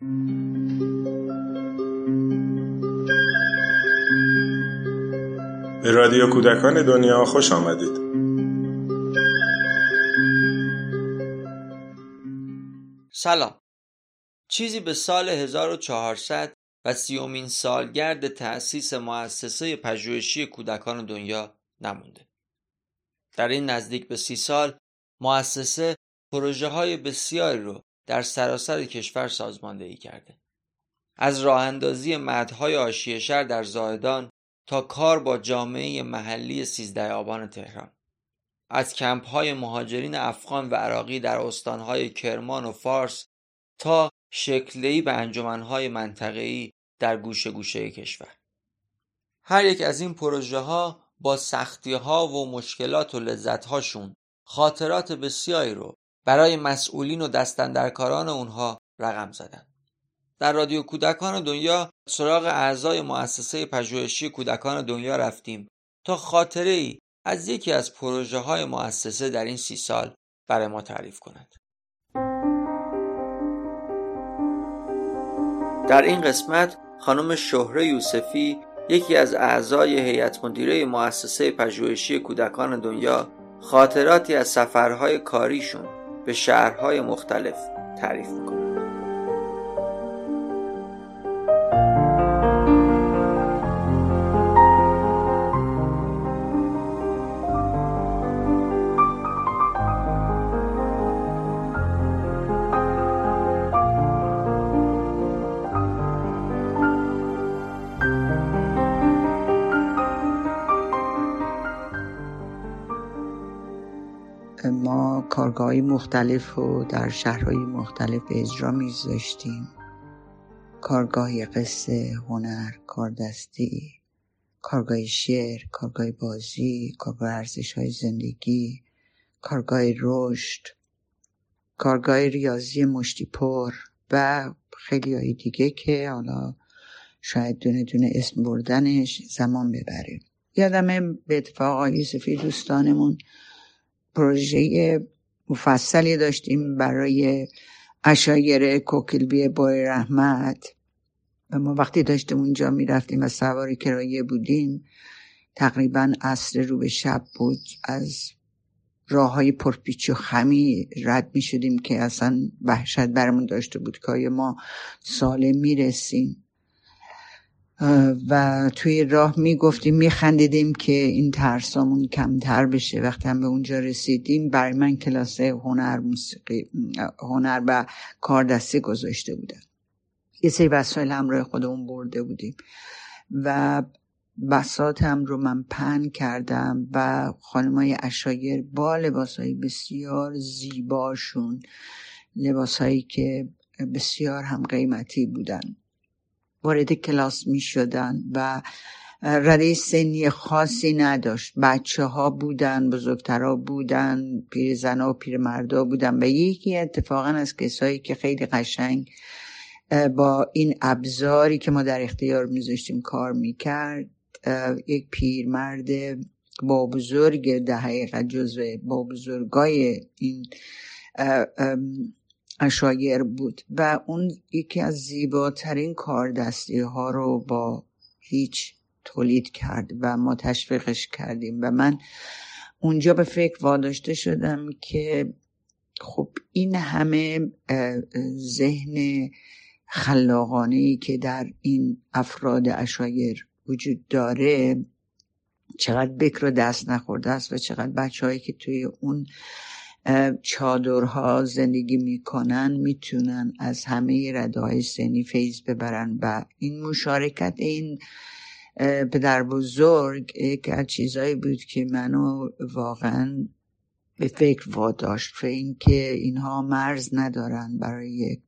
به رادیو کودکان دنیا خوش آمدید سلام چیزی به سال 1400 و سیومین سالگرد تأسیس مؤسسه پژوهشی کودکان دنیا نمونده. در این نزدیک به سی سال مؤسسه پروژه های بسیاری رو در سراسر کشور سازماندهی کرده. از راه اندازی مدهای آشیه شهر در زاهدان تا کار با جامعه محلی سیزده آبان تهران. از کمپ های مهاجرین افغان و عراقی در استانهای کرمان و فارس تا شکلی به انجمنهای منطقه‌ای در گوشه گوشه کشور. هر یک از این پروژه ها با سختی ها و مشکلات و لذت هاشون خاطرات بسیاری رو برای مسئولین و دستندرکاران اونها رقم زدن. در رادیو کودکان دنیا سراغ اعضای مؤسسه پژوهشی کودکان دنیا رفتیم تا خاطره ای از یکی از پروژه های مؤسسه در این سی سال برای ما تعریف کند. در این قسمت خانم شهره یوسفی یکی از اعضای هیئت مدیره مؤسسه پژوهشی کودکان دنیا خاطراتی از سفرهای کاریشون به شهرهای مختلف تعریف می‌کنه کارگاه مختلف رو در شهرهای مختلف به اجرا میذاشتیم کارگاه قصه هنر کاردستی کارگاه شعر کارگاه بازی کارگاه ارزش های زندگی کارگاه رشد کارگاه ریاضی مشتی پر و خیلی های دیگه که حالا شاید دونه دونه اسم بردنش زمان ببره. یادم به اتفاق آقای سفید دوستانمون پروژه مفصلی داشتیم برای اشایر کوکلبی بای رحمت. و ما وقتی داشتیم اونجا می‌رفتیم و سوار کرایه بودیم تقریبا عصر رو به شب بود. از راه های پرپیچ و خمی رد می شدیم که اصلا وحشت برمون داشته بود که ما سالم می‌رسیم. و توی راه می‌گفتیم میخندیدیم که این ترسامون کمتر بشه. وقتی هم به اونجا رسیدیم برای من کلاس هنر موسیقی هنر و کاردستی گذاشته بودن یه سری وسایل همراه خودمون برده بودیم. و بسات هم رو من پن کردم و خانمای اشایر با لباس های بسیار زیباشون لباس هایی که بسیار هم قیمتی بودن. وارد کلاس می شدن و رده سنی خاصی نداشت. بچه ها بودن بزرگترها بودن پیر زنها و پیر مردا بودن و یکی اتفاقا از کسایی که خیلی قشنگ با این ابزاری که ما در اختیار میذاشتیم کار می‌کرد. یک پیرمرد با بزرگ در حقیقت جزو با بزرگای این اشایر بود و اون یکی از زیباترین کاردستی ها رو با هیچ تولید کرد و ما تشویقش کردیم و من اونجا به فکر واداشته شدم که خب این همه ذهن خلاقانه ای که در این افراد اشایر وجود داره چقدر بکر دست نخورده است و چقدر بچه که توی اون چادرها زندگی می‌کنن می‌تونن از همه رده های سنی فیض ببرن و این مشارکت این پدر بزرگ یک از چیزهایی بود که منو واقعا به فکر واداشت و اینکه اینها مرز ندارن برای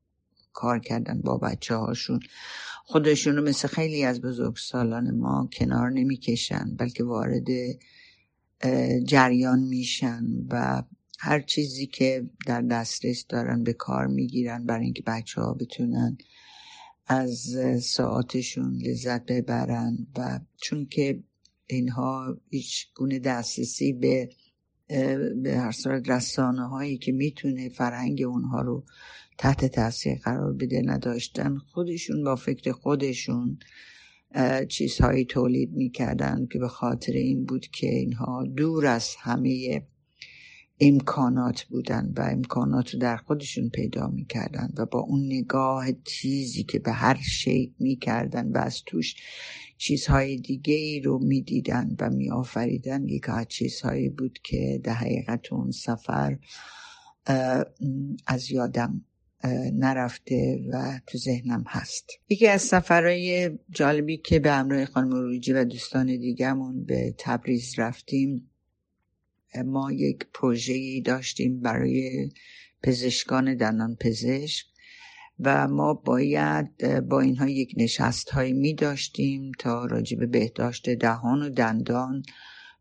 کار کردن با بچه هاشون خودشون رو مثل خیلی از بزرگ سالان ما کنار نمی‌کشن بلکه وارد جریان میشن و هر چیزی که در دسترس دارن به کار می‌گیرن برای اینکه بچه ها بتونن از ساعتشون لذت ببرن و چون که اینها هیچ گونه دسترسی به به هر صورت رسانه هایی که می‌تونه فرهنگ اونها رو تحت تاثیر قرار بده نداشتن خودشون با فکر خودشون چیزهایی تولید می‌کردن که به خاطر این بود که اینها دور از همه امکانات بودن و امکانات رو در خودشون پیدا می‌کردن و با اون نگاه چیزی که به هر شی می‌کردن و از توش چیزهای دیگه ای رو می‌دیدن و میآفریدن یک از چیزهایی بود که در حقیقت اون سفر از یادم نرفته و تو ذهنم هست. یکی از سفرهای جالبی که به همراه خانم روجی و دوستان دیگهمون به تبریز رفتیم ما یک پروژه داشتیم برای پزشکان دندان پزشک و ما باید با اینها یک نشست هایی می داشتیم تا راجب بهداشت دهان و دندان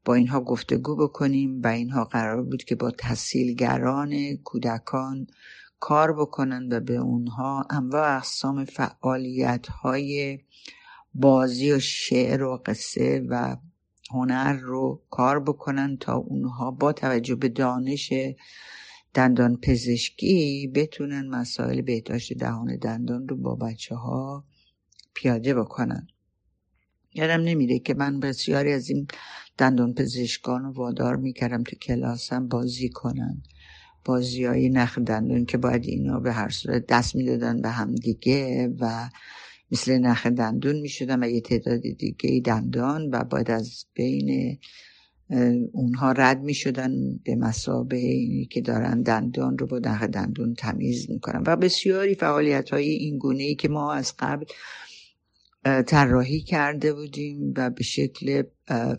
با اینها گفتگو بکنیم و اینها قرار بود که با تحصیلگران کودکان کار بکنن و به اونها انواع اقسام فعالیت های بازی و شعر و قصه و هنر رو کار بکنن تا اونها با توجه به دانش دندان پزشکی بتونن مسائل بهداشت دهان دندان رو با بچه ها پیاده بکنن. یادم نمیره که من بسیاری از این دندان پزشکان رو وادار می‌کردم تو کلاسم بازی کنن. بازی های نخ دندون که باید اینا به هر صورت دست می‌دادن به هم دیگه و مثل نخ دندون می‌شدن و یه تعداد دیگه دندان و باید از بین اونها رد می‌شدن به مسابه اینی که دارن دندان رو با نخ دندون تمیز می‌کنن. و بسیاری فعالیت های این گونه ای که ما از قبل طراحی کرده بودیم و به شکل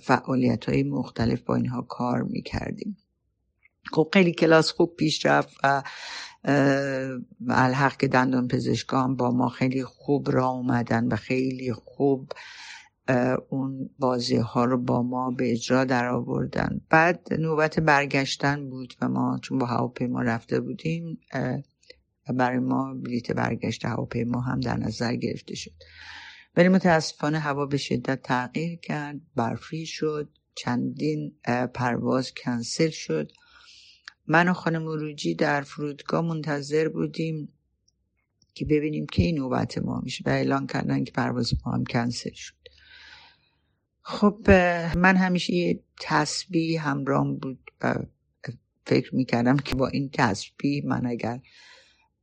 فعالیت های مختلف با اینها کار می‌کردیم. خب خیلی کلاس خوب پیش رفت و الحق که دندان پزشکان با ما خیلی خوب را اومدن و خیلی خوب اون بازی ها رو با ما به اجرا در آوردن بعد نوبت برگشتن بود و ما چون با هواپیما رفته بودیم برای ما بلیت برگشت هواپیما هم در نظر گرفته شد. ولی متاسفانه هوا به شدت تغییر کرد برفی شد چندین پرواز کنسل شد. من و خانم روجی در فرودگاه منتظر بودیم که ببینیم کی نوبت ما میشه و اعلان کردن که پرواز ما هم کنسل شد. خب من همیشه یه تسبیح همرام بود و فکر می‌کردم که با این تسبیح من اگر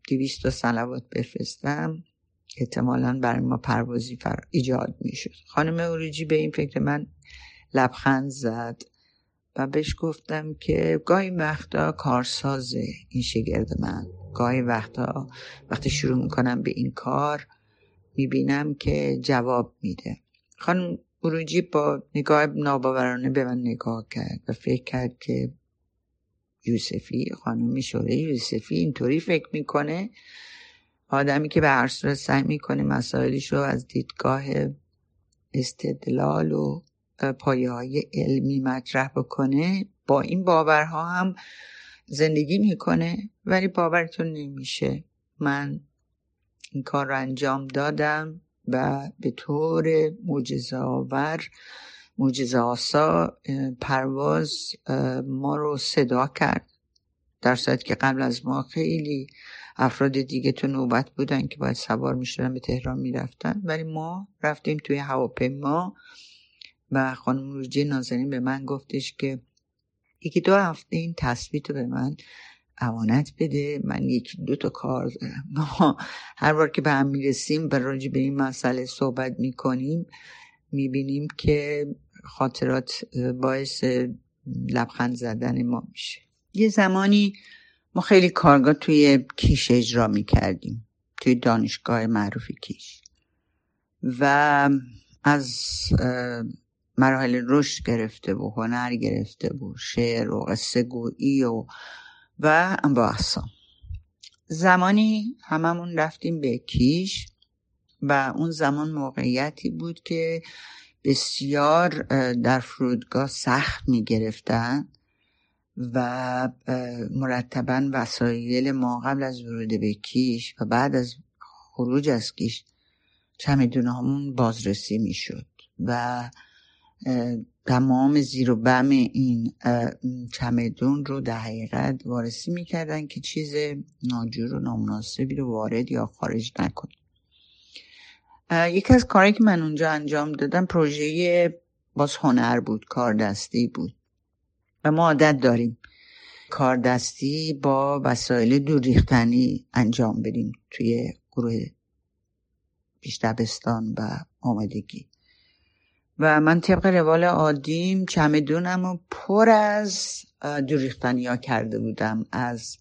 دویست سلوات بفرستم احتمالا برای ما پروازی فر... ایجاد می‌شد. خانم اوریجی به این فکر من لبخند زد. و بهش گفتم که گاهی وقتا کارسازه این شگرد من. گاهی وقتا وقتی شروع می‌کنم به این کار می‌بینم که جواب میده. خانم بروجی با نگاه ناباورانه به من نگاه کرد و فکر کرد که یوسفی خانم شوره یوسفی اینطوری فکر می‌کنه. آدمی که به هر صورت سعی می‌کنه مسائلش رو از دیدگاه استدلال و پایه های علمی مطرح بکنه با این باورها هم زندگی می‌کنه ولی باورتون نمیشه. من این کار رو انجام دادم و به طور معجزه آور معجزه آسا پرواز ما رو صدا کرد. در صورت که قبل از ما خیلی افراد دیگه تو نوبت بودن که باید سوار می‌شدن به تهران می‌رفتن ولی ما رفتیم توی هواپیما. و خانم روجی نازنین به من گفتش که یکی دو هفته این تصویر رو به من امانت بده من یک دو تا کار دارم. ما هر بار که به هم می‌رسیم و راجع به این مسئله صحبت می‌کنیم می‌بینیم که خاطرات باعث لبخند زدن ما میشه. یه زمانی ما خیلی کارگاه توی کیش اجرا می‌کردیم توی دانشگاه معروف کیش. و از مراحل رشد گرفته و هنر گرفته و شعر و قصه گویی و و انواع زمانی هممون رفتیم به کیش و اون زمان موقعیتی بود که بسیار در فرودگاه سخت می گرفتن و مرتبا وسایل ما قبل از ورود به کیش و بعد از خروج از کیش چمدونه همون بازرسی می شد و تمام زیر و بم این چمدون رو در حقیقت وارسی می‌کردن که چیز ناجور و نامناسبی رو وارد یا خارج نکنه یکی از کاری که من اونجا انجام دادم پروژه باز هنر بود کار دستی بود. و ما عادت داریم کار دستی با وسایل دور ریختنی انجام بدیم توی گروه پیشتبستان و آمدگی و من طبق روال عادیم چمدونم رو پر از دوریختنی کرده بودم. از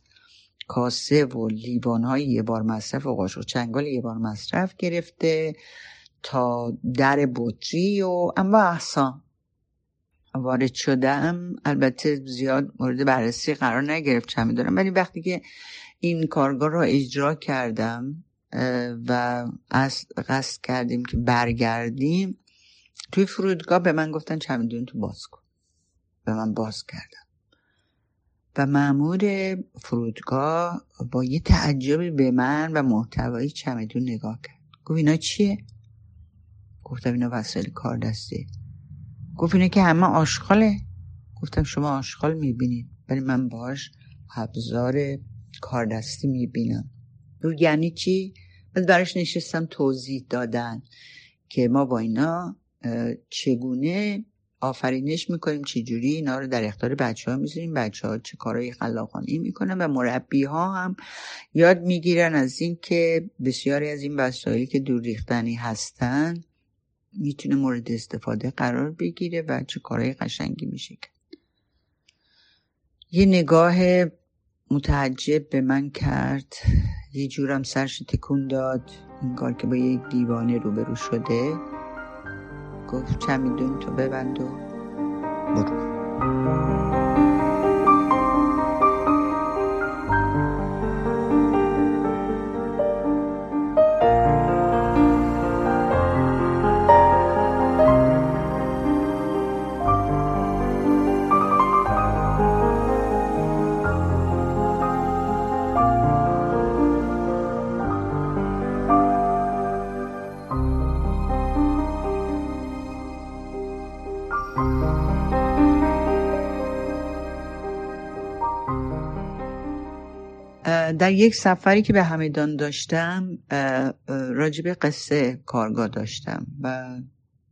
کاسه و لیوان های یه بار مصرف و قاشق چنگال یه بار مصرف گرفته تا در بطری و اما احسان. وارد شدم. البته زیاد مورد بررسی قرار نگرفت چمدونم. ولی وقتی که این کارگاه رو اجرا کردم و قصد کردیم که برگردیم توی فرودگاه به من گفتن چمدون تو باز کن. به من باز کردم و معمور فرودگاه با یه تعجبی به من و محتوای چمدون نگاه کرد. گفت اینا چیه؟ گفتم اینا وسایل کار دسته. گفت اینا که همه آشغاله. گفتم شما آشغال می‌بینید ولی من باش ابزار کاردستی می‌بینم. رو یعنی چی؟ من براش نشستم توضیح دادن که ما با اینا چگونه آفرینش می‌کنیم چجوری اینا رو در اختیار بچه ها می‌ذاریم بچه ها چه کارهای خلاقانه می‌کنن و مربی ها هم یاد می‌گیرن از این که بسیاری از این وسایلی که دور ریختنی هستن می‌تونه مورد استفاده قرار بگیره و چه کارهای قشنگی میشه یه نگاه متعجب به من کرد. یه جورم سرش تکون داد این کار که با یک دیوانه روبرو شده. گفت چمیدون تو ببند و برو. در یک سفری که به همدان داشتم راجب قصه کارگاه داشتم و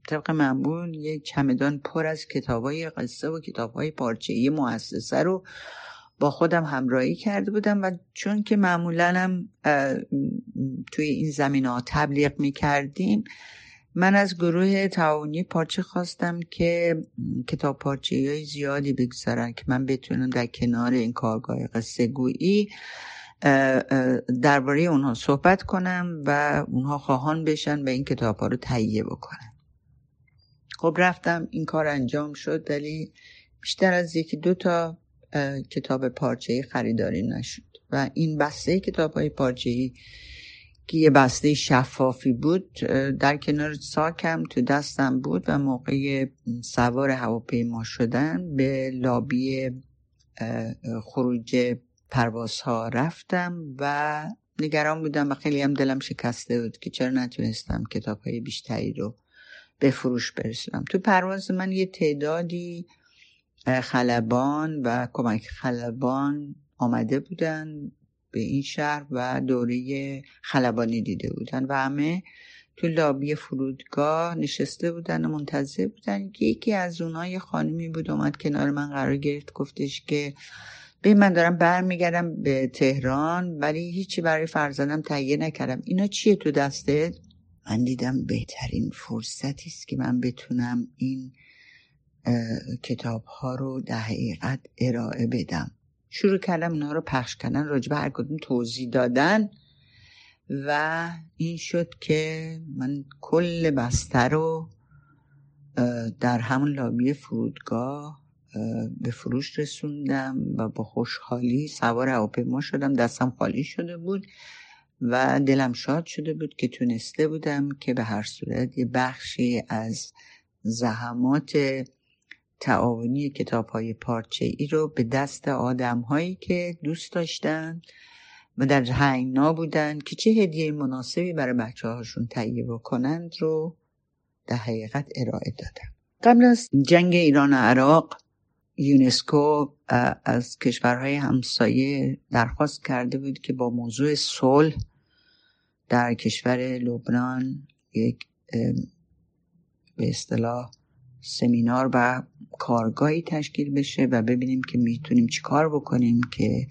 طبق معمول یک چمدان پر از های قصه و های پارچه یه مؤسسه رو با خودم همراهی کرده بودم و چون که معمولا هم توی این زمین ها تبلیغ می کردیم من از گروه تعاونی پارچه خواستم که کتاب پارچه های زیادی بگذارن که من بتونم در کنار این کارگاه قصه گویی درباره اونها صحبت کنم و اونها خواهان بشن و این کتاب ها رو تهیه بکنن. خب رفتم این کار انجام شد ولی بیشتر از یکی دو تا کتاب پارچه خریداری نشد. و این بسته کتاب های پارچه که یه بسته شفافی بود در کنار ساکم تو دستم بود و موقع سوار هواپیما شدن به لابی خروج پروازها رفتم و نگران بودم و خیلی هم دلم شکسته بود که چرا نتونستم کتاب های بیشتری رو به فروش برسونم. تو پرواز من یه تعدادی خلبان و کمک خلبان آمده بودن به این شهر و دوره خلبانی دیده بودن و همه تو لابی فرودگاه نشسته بودن و منتظر بودن که یکی از اونها یه خانمی بود اومد کنار من قرار گرفت گفتش که به من دارم برمیگردم به تهران ولی هیچی برای فرزندم تهیه نکردم. اینا چیه تو دستت؟ من دیدم بهترین فرصتی است که من بتونم این کتاب ها رو در حقیقت ارائه بدم. شروع کردم اینا رو پخش کردن راجب هر کدوم توضیح دادن و این شد که من کل بسته رو در همون لابی فرودگاه به فروش رسوندم و با خوشحالی سوار هواپیما شدم. دستم خالی شده بود و دلم شاد شده بود که تونسته بودم که به هر صورت یه بخشی از زحمات تعاونی کتاب های پارچه ای رو به دست آدم هایی که دوست داشتن و در هنگنا بودن که چه هدیه مناسبی برای بچه هاشون تهیه بکنند رو در حقیقت ارائه دادم. قبل از جنگ ایران و عراق یونسکو از کشورهای همسایه درخواست کرده بود که با موضوع صلح در کشور لبنان یک به اصطلاح سمینار و کارگاهی تشکیل بشه و ببینیم که می‌تونیم چیکار بکنیم که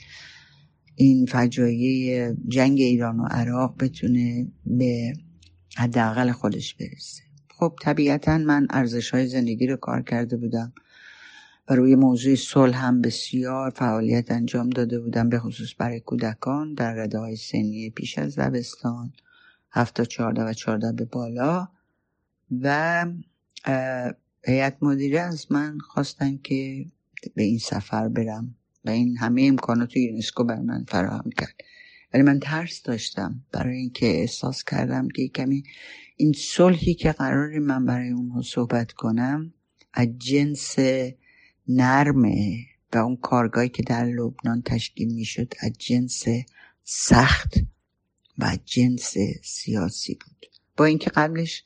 این فجایع جنگ ایران و عراق بتونه به حداقل خودش برسه. خب طبیعتا من ارزش های زندگی رو کار کرده بودم. و روی موضوع صلح هم بسیار فعالیت انجام داده بودم به خصوص برای کودکان در رده های سنی پیش از دبستان هفت تا چهارده و چهارده به بالا. و هیئت مدیره از من خواستن که به این سفر برم و این همه امکانات یونسکو بر من فراهم کرد. ولی من ترس داشتم برای اینکه احساس کردم که کمی این صلحی که قرار من برای اونها صحبت کنم از جنس نرمه و اون کارگاهی که در لبنان تشکیل می‌شد از جنس سخت و جنس سیاسی بود. با اینکه قبلش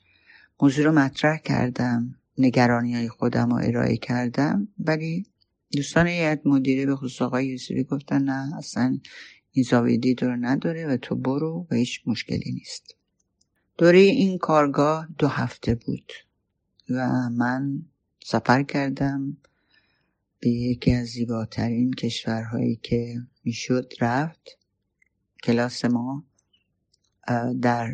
موضوع رو مطرح کردم نگرانی های خودم رو ارائه کردم ولی دوستان هیئت مدیره به خصوص آقای یوسفی گفتن نه اصلا این زاویه دید رو نداره و تو برو و هیچ مشکلی نیست. دوره این کارگاه دو هفته بود و من سفر کردم به یکی از زیباترین کشورهایی که می‌شد رفت. کلاس ما در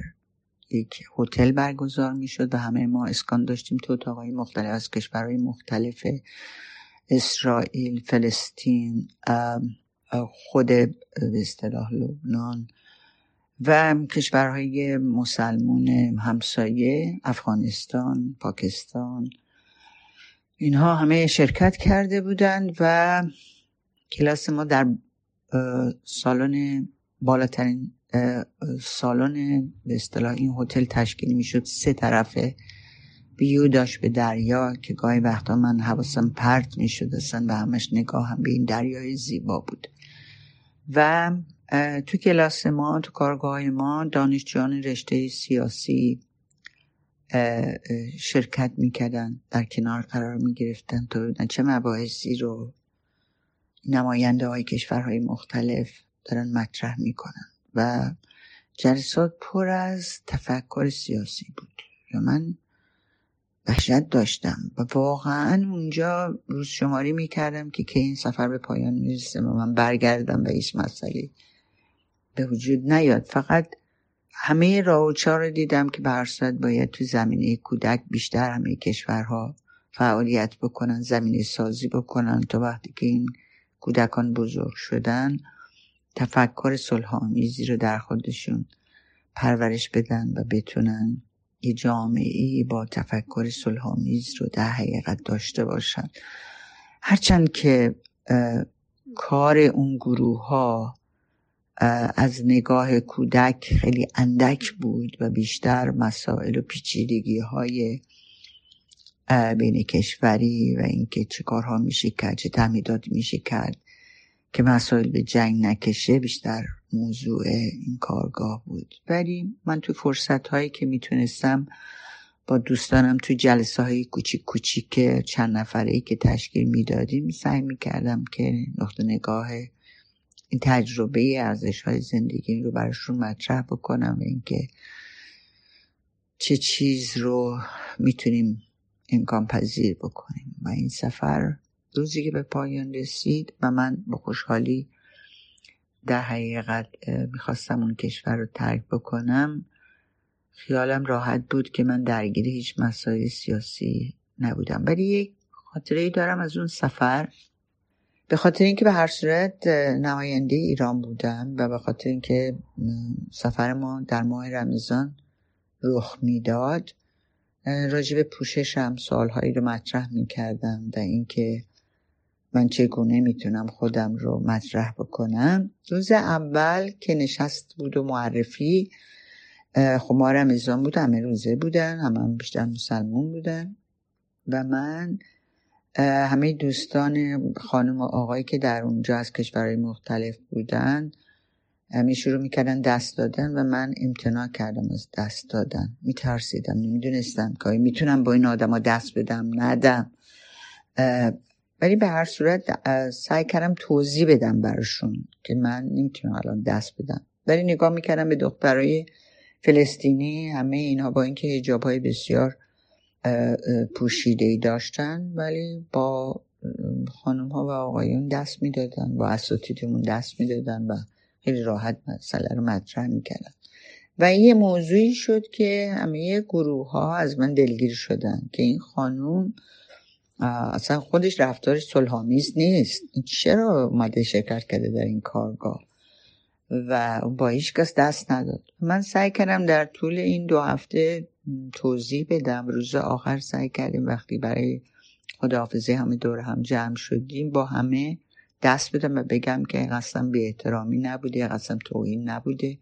یک هتل برگزار می‌شد و همه ما اسکان داشتیم. تو اتاقهای مختلف از کشورهای مختلف اسرائیل فلسطین خود به اصطلاح لبنان و کشورهای مسلمون همسایه افغانستان پاکستان اینها همه شرکت کرده بودند و کلاس ما در سالن بالاترین سالن به اصطلاح این هتل تشکیل می‌شد. سه طرفه بیو داشت به دریا که گاهی وقتا من حواسم پرت می‌شد اصلا و همش نگاه هم به این دریای زیبا بود. و تو کلاس ما تو کارگاه ما دانشجویان رشته سیاسی شرکت می‌کردن در کنار قرار می‌گرفتن تا ببینن چه مباحثی رو نماینده های کشورهای مختلف دارن مطرح می‌کنن. و جلسات پر از تفکر سیاسی بود. و من وحشت داشتم و واقعا اونجا روز شماری می‌کردم که که این سفر به پایان می‌رسه و من برگردم و هیچ مسئله. به وجود نیاد. فقط همه و رو دیدم که برصد باید تو زمینه کودک بیشتر همه کشورها فعالیت بکنن زمینه سازی بکنن تا وقتی که این کودکان بزرگ شدن تفکر صلحآمیزی رو در خودشون پرورش بدن و بتونن یه جامعه با تفکر صلحآمیز رو در حقیقت داشته باشن. هرچند که کار اون گروه ها از نگاه کودک خیلی اندک بود و بیشتر مسائل و پیچیدگی های بین کشوری و اینکه چه کارها میشه کرد چه تعمیدات میشه کرد که مسائل به جنگ نکشه بیشتر موضوع این کارگاه بود. ولی من تو فرصت هایی که می‌تونستم با دوستانم تو جلسه های کوچیک کوچیک چند نفره ای که تشکیل می‌دادیم سعی می‌کردم که نقطه نگاه این تجربه ارزش های زندگی رو براشون مطرح بکنم و اینکه چه چیز رو می‌تونیم امکان پذیر بکنیم. و این سفر روزی که به پایان رسید و من با خوشحالی در حقیقت می‌خواستم اون کشور رو ترک بکنم. خیالم راحت بود که من درگیر هیچ مسائل سیاسی نبودم. ولی یک خاطره ای دارم از اون سفر. به خاطر اینکه به هر صورت نماینده ایران بودم و به خاطر اینکه سفر ما در ماه رمضان رخ می‌داد راجب پوششم سالهایی رو مطرح می‌کردم و اینکه من چگونه می‌تونم خودم رو مطرح بکنم. روز اول که نشست بود و معرفی خب ما رمضان بود همه روزه بودن همه هم بیشتر مسلمون بودن و من همه دوستان خانم و آقایی که در اونجا از کشورهای مختلف بودن همه شروع می‌کردن دست دادن و من امتناع کردم از دست دادن. میترسیدم نمی‌دونستم که می‌تونم با این آدم دست بدم ندم. ولی به هر صورت سعی کردم توضیح بدم براشون که من نمی‌تونم الان دست بدم. ولی نگاه می‌کردم به دخترای فلسطینی همه اینها با اینکه هجاب بسیار پوشیده ای داشتن ولی با خانم ها و آقایون دست می‌دادن با اساتیدمون دست می‌دادن و خیلی راحت مسئله رو مطرح می‌کردن. و یه موضوعی شد که همه گروه ها از من دلگیر شدن که این خانوم اصلا خودش رفتارش صلحآمیز نیست. چرا اومده شرکت کرده در این کارگاه؟ و با هیچ کس دست نداد. من سعی کردم در طول این دو هفته توضیح بدم. روز آخر سعی کردیم وقتی برای خداحافظی همه دور هم جمع شدیم با همه دست بدم و بگم که قسم به احترامی نبوده قسم توهین نبوده.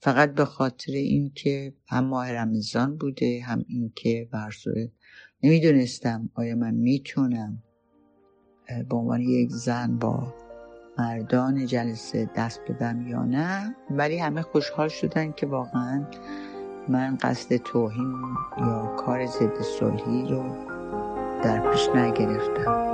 فقط به خاطر اینکه هم ماه رمضان بوده هم اینکه برصورت نمی‌دونستم آیا من می‌تونم به عنوان یک زن با مردان جلسه دست بدم یا نه. ولی همه خوشحال شدن که واقعا من قصد توهین یا کار ضد صلحی رو در پیش نگرفتم.